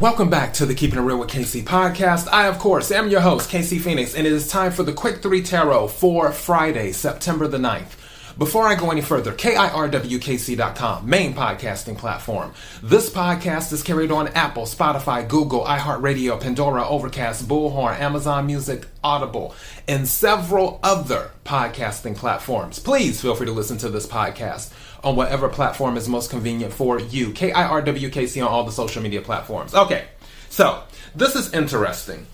Welcome back to the Keeping It Real with KC podcast. I, of course, am your host, KC Phoenix, and it is time for the Quick 3 Tarot for Friday, September the 9th. Before I go any further, KIRWKC.com, main podcasting platform. This podcast is carried on Apple, Spotify, Google, iHeartRadio, Pandora, Overcast, Bullhorn, Amazon Music, Audible, and several other podcasting platforms. Please feel free to listen to this podcast on whatever platform is most convenient for you. KIRWKC on all the social media platforms. Okay, so this is interesting.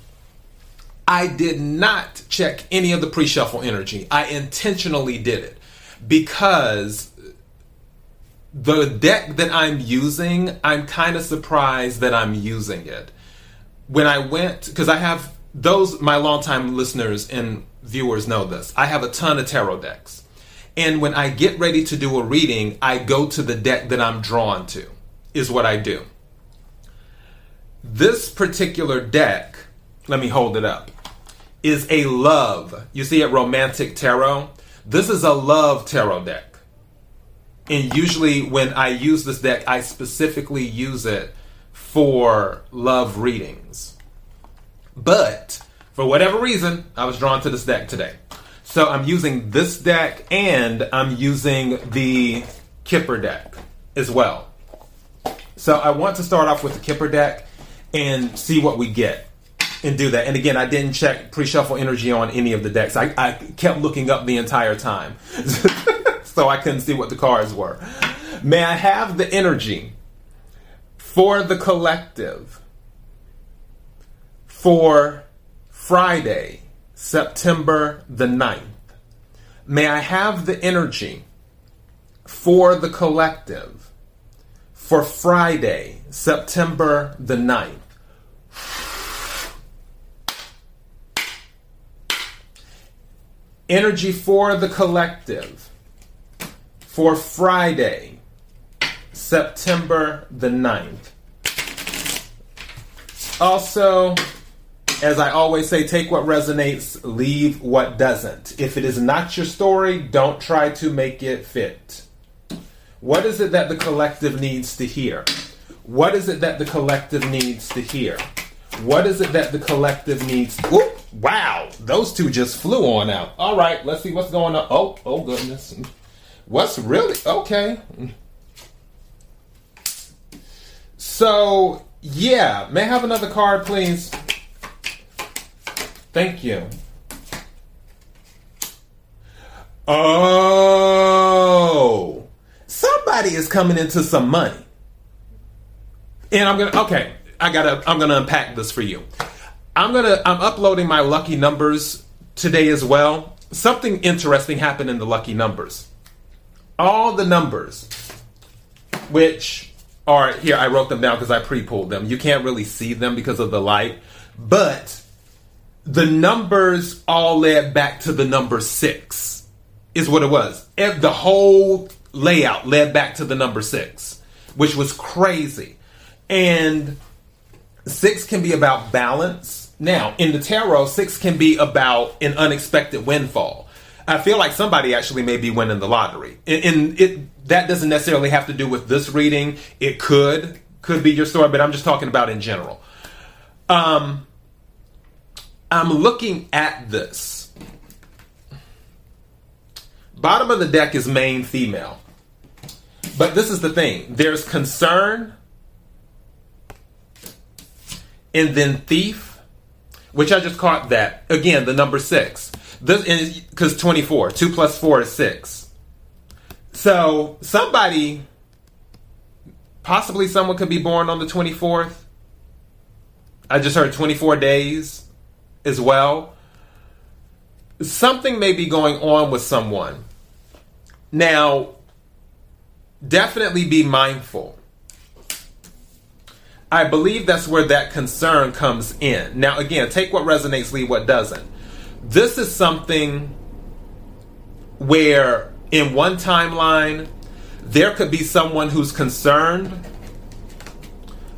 I did not check any of the pre shuffle energy. I intentionally did it because the deck that I'm using, I'm kind of surprised that I'm using it. When I went, because I have those, my longtime listeners and viewers know this, I have a ton of tarot decks. And when I get ready to do a reading, I go to the deck that I'm drawn to, is what I do. This particular deck, let me hold it up, is a love. You see it, Romantic Tarot. This is a love tarot deck. And usually, when I use this deck, I specifically use it for love readings. But for whatever reason, I was drawn to this deck today. So I'm using this deck and I'm using the Kipper deck as well. So I want to start off with the Kipper deck and see what we get and do that. And again, I didn't check pre shuffle energy on any of the decks. I, I kept looking up the entire time. so I couldn't see what the cards were. May I have the energy for the collective for Friday, September the 9th? May I have the energy for the collective for Friday, September the 9th? Energy for the collective for Friday, September the 9th. Also, as I always say, take what resonates, leave what doesn't. If it is not your story, don't try to make it fit. What is it that the collective needs to hear? What is it that the collective needs to hear? What is it that the collective needs? Whoop, wow, those two just flew on out. All right, let's see what's going on. Oh, oh goodness. What's really okay? So, yeah, may I have another card, please? Thank you. Oh, somebody is coming into some money. And I'm gonna, okay, I gotta I'm gonna unpack this for you. I'm gonna I'm uploading my lucky numbers today as well. Something interesting happened in the lucky numbers. All the numbers, which are here, I wrote them down because I pre-pulled them. You can't really see them because of the light, but the numbers all led back to the number six, is what it was. The whole layout led back to the number six, which was crazy. And Six can be about balance. Now, in the tarot, six can be about an unexpected windfall. I feel like somebody actually may be winning the lottery. And, it that doesn't necessarily have to do with this reading. It could could be your story, but I'm just talking about in general. Um I'm looking at this. Bottom of the deck is main female. But this is the thing. There's concern and then thief, which I just caught that again. The number six, this because twenty four, two plus four is six. So somebody, possibly someone could be born on the twenty fourth. I just heard twenty four days as well. Something may be going on with someone. Now, definitely be mindful I believe that's where that concern comes in. Now, again, take what resonates, leave what doesn't. This is something where, in one timeline, there could be someone who's concerned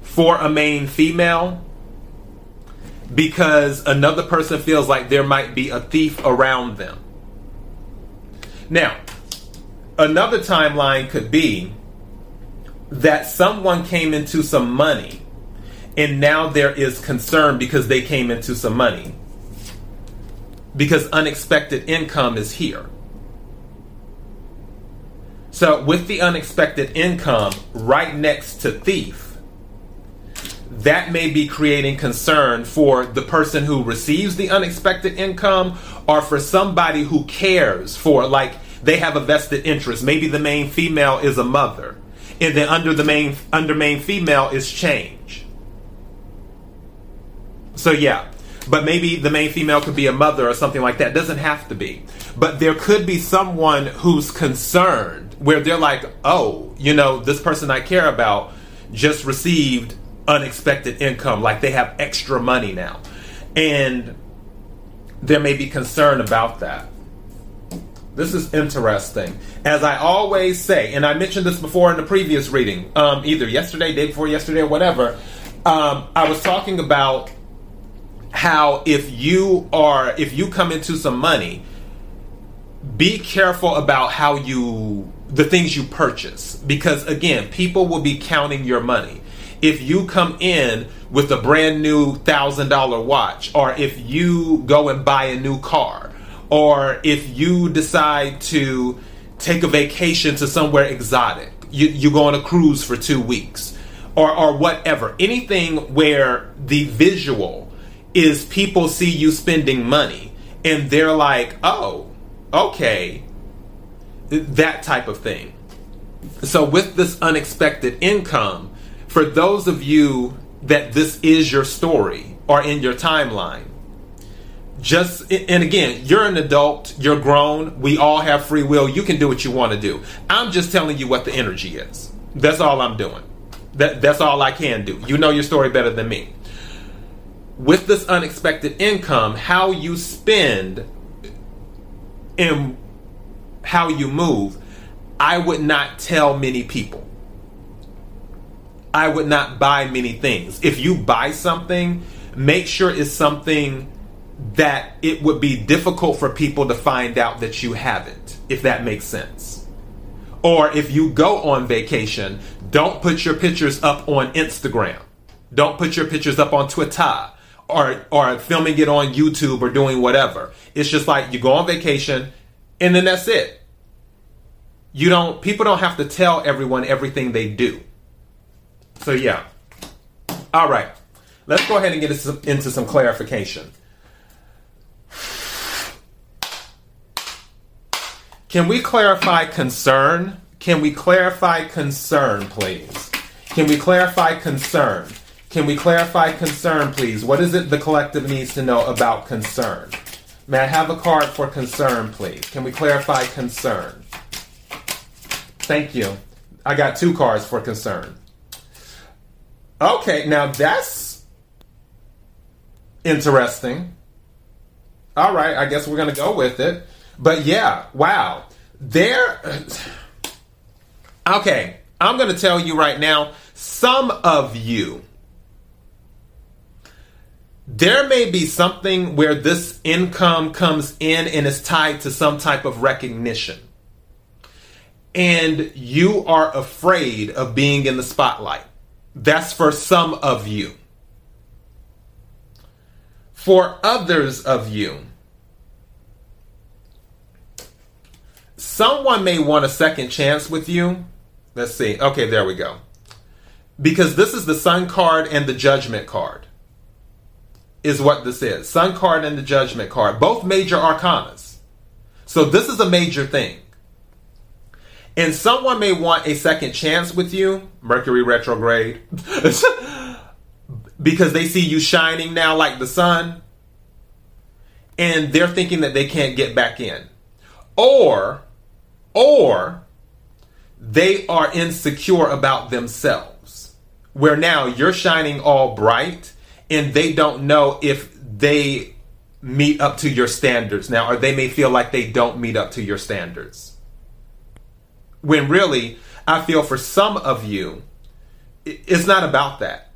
for a main female because another person feels like there might be a thief around them. Now, another timeline could be that someone came into some money and now there is concern because they came into some money. Because unexpected income is here. So, with the unexpected income right next to thief, that may be creating concern for the person who receives the unexpected income or for somebody who cares for, like, they have a vested interest. Maybe the main female is a mother, and then under the main under main female is change. So yeah, but maybe the main female could be a mother or something like that. Doesn't have to be, but there could be someone who's concerned where they're like, oh, you know, this person I care about just received unexpected income, like they have extra money now, and there may be concern about that. This is interesting. As I always say, and I mentioned this before in the previous reading, um, either yesterday, day before yesterday, or whatever. Um, I was talking about how if you are, if you come into some money, be careful about how you, the things you purchase. Because again, people will be counting your money. If you come in with a brand new thousand dollar watch, or if you go and buy a new car, or if you decide to take a vacation to somewhere exotic, you, you go on a cruise for two weeks, or, or whatever, anything where the visual is people see you spending money and they're like, oh, okay, that type of thing. So, with this unexpected income, for those of you that this is your story or in your timeline, just and again you're an adult you're grown we all have free will you can do what you want to do. I'm just telling you what the energy is. That's all i'm doing. That, that's all i can do. You know your story better than me. With this unexpected income how you spend and how you move i would not tell many people i would not buy many things if you buy something make sure it's something that it would be difficult for people to find out that you have it, if that makes sense. Or if you go on vacation, don't put your pictures up on Instagram. Don't put your pictures up on Twitter or or filming it on YouTube or doing whatever. It's just like you go on vacation and then that's it. You don't people don't have to tell everyone everything they do. So yeah. All right. Let's go ahead and get into some clarification. Can we clarify concern? Can we clarify concern, please? Can we clarify concern? Can we clarify concern, please? What is it the collective needs to know about concern? May I have a card for concern, please? Can we clarify concern? Thank you. I got two cards for concern. Okay, now that's interesting. All right, I guess we're going to go with it. But yeah, wow. There. Okay, I'm going to tell you right now some of you. There may be something where this income comes in and is tied to some type of recognition. And you are afraid of being in the spotlight. That's for some of you. For others of you, someone may want a second chance with you. Let's see. Okay, there we go. Because this is the Sun card and the Judgment card, is what this is. Sun card and the Judgment card, both major arcanas. So this is a major thing. And someone may want a second chance with you, Mercury retrograde, because they see you shining now like the sun, and they're thinking that they can't get back in. Or or they are insecure about themselves, where now you're shining all bright and they don't know if they meet up to your standards now, or they may feel like they don't meet up to your standards. When really, I feel for some of you, it's not about that.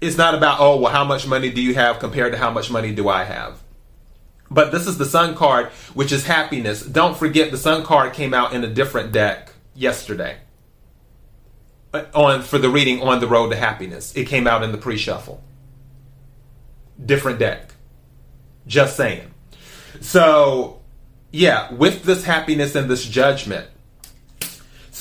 It's not about, oh, well, how much money do you have compared to how much money do I have? But this is the Sun card, which is happiness. Don't forget the Sun card came out in a different deck yesterday. uh, on for the reading on the road to happiness. It came out in the pre-shuffle. Different deck. Just saying. So, yeah, with this happiness and this judgment,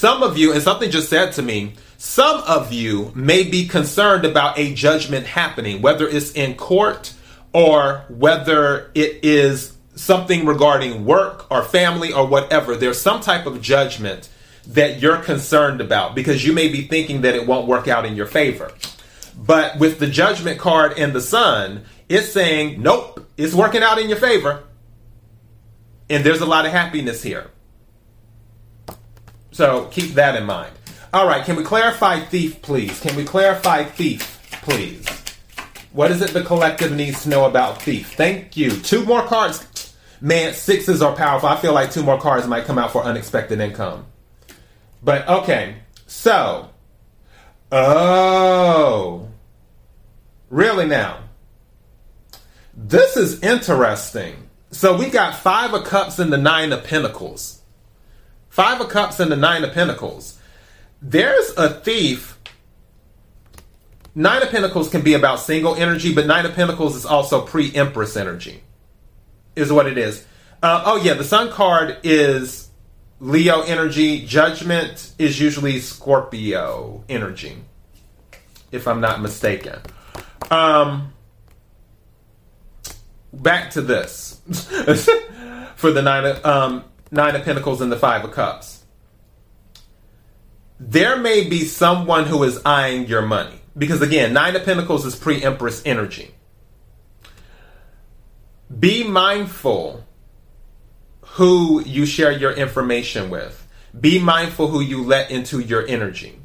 some of you, and something just said to me, some of you may be concerned about a judgment happening, whether it's in court or whether it is something regarding work or family or whatever. There's some type of judgment that you're concerned about because you may be thinking that it won't work out in your favor. But with the judgment card and the sun, it's saying, nope, it's working out in your favor. And there's a lot of happiness here. So keep that in mind. All right, can we clarify thief, please? Can we clarify thief, please? What is it the collective needs to know about thief? Thank you. Two more cards. Man, sixes are powerful. I feel like two more cards might come out for unexpected income. But okay, so. Oh. Really now? This is interesting. So we got five of cups and the nine of pentacles. Five of cups and the nine of pentacles. There's a thief. Nine of pentacles can be about single energy, but nine of pentacles is also pre empress energy, is what it is. Uh, oh, yeah, the sun card is Leo energy. Judgment is usually Scorpio energy, if I'm not mistaken. Um, back to this for the nine of, um, nine of pentacles and the five of cups. There may be someone who is eyeing your money. Because again nine of pentacles is pre-empress energy. Be mindful who you share your information with. Be mindful who you let into your energy.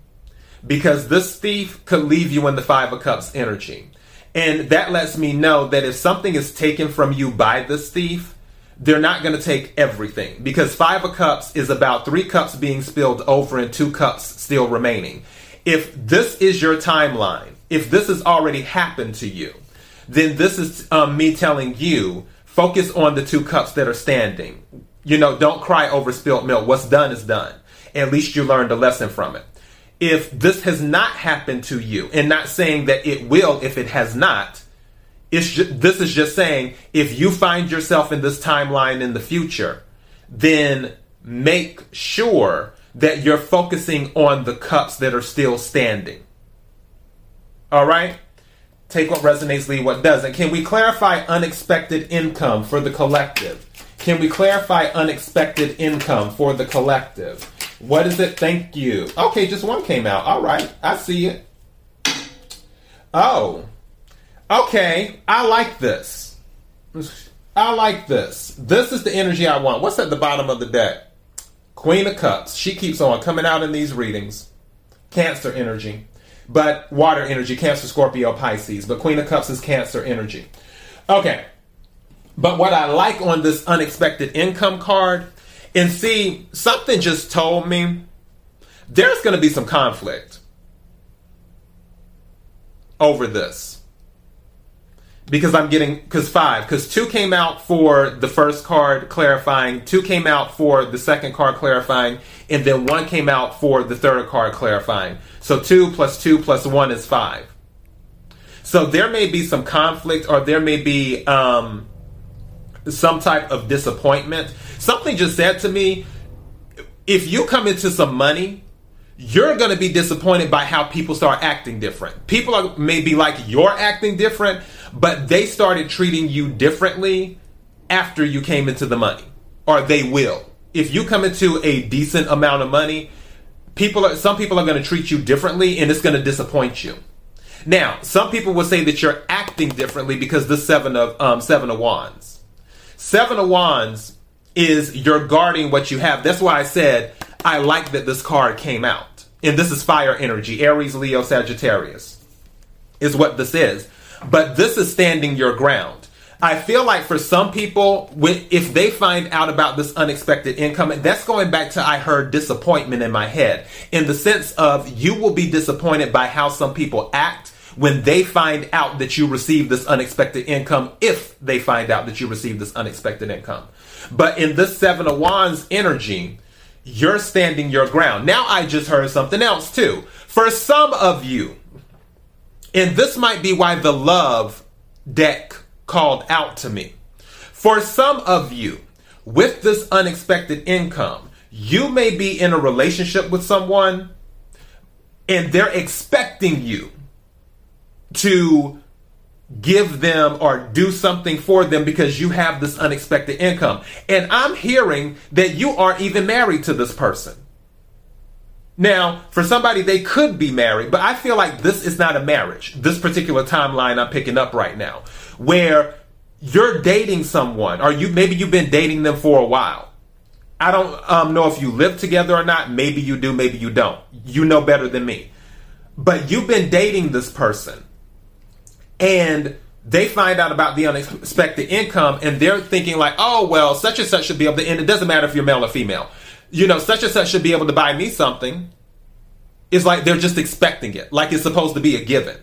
Because this thief could leave you in the five of cups energy. And that lets me know that if something is taken from you by this thief, they're not going to take everything because five of cups is about three cups being spilled over and two cups still remaining. If this is your timeline, if this has already happened to you, then this is um, me telling you focus on the two cups that are standing. You know, don't cry over spilled milk. What's done is done. At least you learned a lesson from it if this has not happened to you, and not saying that it will if it has not, it's just, this is just saying if you find yourself in this timeline in the future, then make sure that you're focusing on the cups that are still standing. All right? Take what resonates, leave what doesn't. Can we clarify unexpected income for the collective? Can we clarify unexpected income for the collective? What is it? Thank you. Okay, just one came out. All right, I see it. Oh, okay. I like this. I like this. This is the energy I want. What's at the bottom of the deck? Queen of Cups. She keeps on coming out in these readings. Cancer energy, but water energy. Cancer, Scorpio, Pisces. But Queen of Cups is Cancer energy. Okay. But what I like on this unexpected income card and see, something just told me there's going to be some conflict over this. Because I'm getting, because five, because two came out for the first card clarifying, two came out for the second card clarifying, and then one came out for the third card clarifying. So two plus two plus one is five. So there may be some conflict or there may be um, some type of disappointment. Something just said to me, if you come into some money, you're going to be disappointed by how people start acting different. People are maybe like you're acting different, but they started treating you differently after you came into the money, or they will. If you come into a decent amount of money, people are, some people are going to treat you differently and it's going to disappoint you. Now, some people will say that you're acting differently because the seven of um, seven of wands. Seven of Wands is you're guarding what you have. That's why I said I like that this card came out. And this is fire energy Aries, Leo, Sagittarius is what this is. But this is standing your ground. I feel like for some people, if they find out about this unexpected income, that's going back to I heard disappointment in my head, in the sense of you will be disappointed by how some people act when they find out that you receive this unexpected income, if they find out that you receive this unexpected income. But in this Seven of Wands energy, you're standing your ground. Now I just heard something else too. For some of you, and this might be why the love deck called out to me. For some of you, with this unexpected income, you may be in a relationship with someone and they're expecting you to give them or do something for them because you have this unexpected income. And I'm hearing that you aren't even married to this person. Now, for somebody, they could be married, but I feel like this is not a marriage. This particular timeline I'm picking up right now, where you're dating someone, or you maybe you've been dating them for a while. I don't um, know if you live together or not. Maybe you do, maybe you don't. You know better than me. But you've been dating this person and they find out about the unexpected income and they're thinking like, oh well, such and such should be able to, and it doesn't matter if you're male or female. You know, such and such should be able to buy me something. It's like they're just expecting it, like it's supposed to be a given.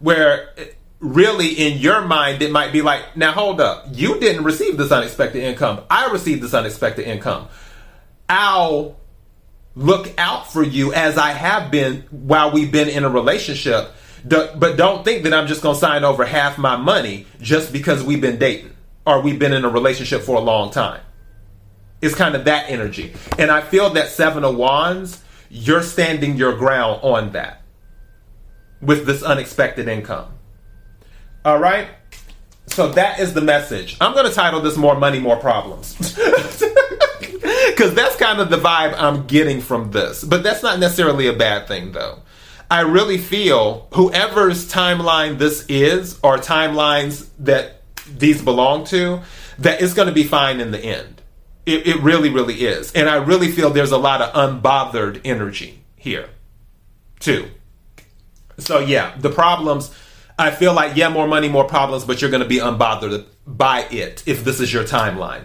Where really in your mind it might be like, now hold up, you didn't receive this unexpected income. I received this unexpected income. I'll look out for you as I have been while we've been in a relationship but don't think that I'm just going to sign over half my money just because we've been dating or we've been in a relationship for a long time. It's kind of that energy. And I feel that Seven of Wands, you're standing your ground on that with this unexpected income. All right? So that is the message. I'm going to title this More Money, More Problems. Because that's kind of the vibe I'm getting from this. But that's not necessarily a bad thing, though. I really feel whoever's timeline this is, or timelines that these belong to, that it's going to be fine in the end. It, it really, really is. And I really feel there's a lot of unbothered energy here, too. So, yeah, the problems, I feel like, yeah, more money, more problems, but you're going to be unbothered by it if this is your timeline.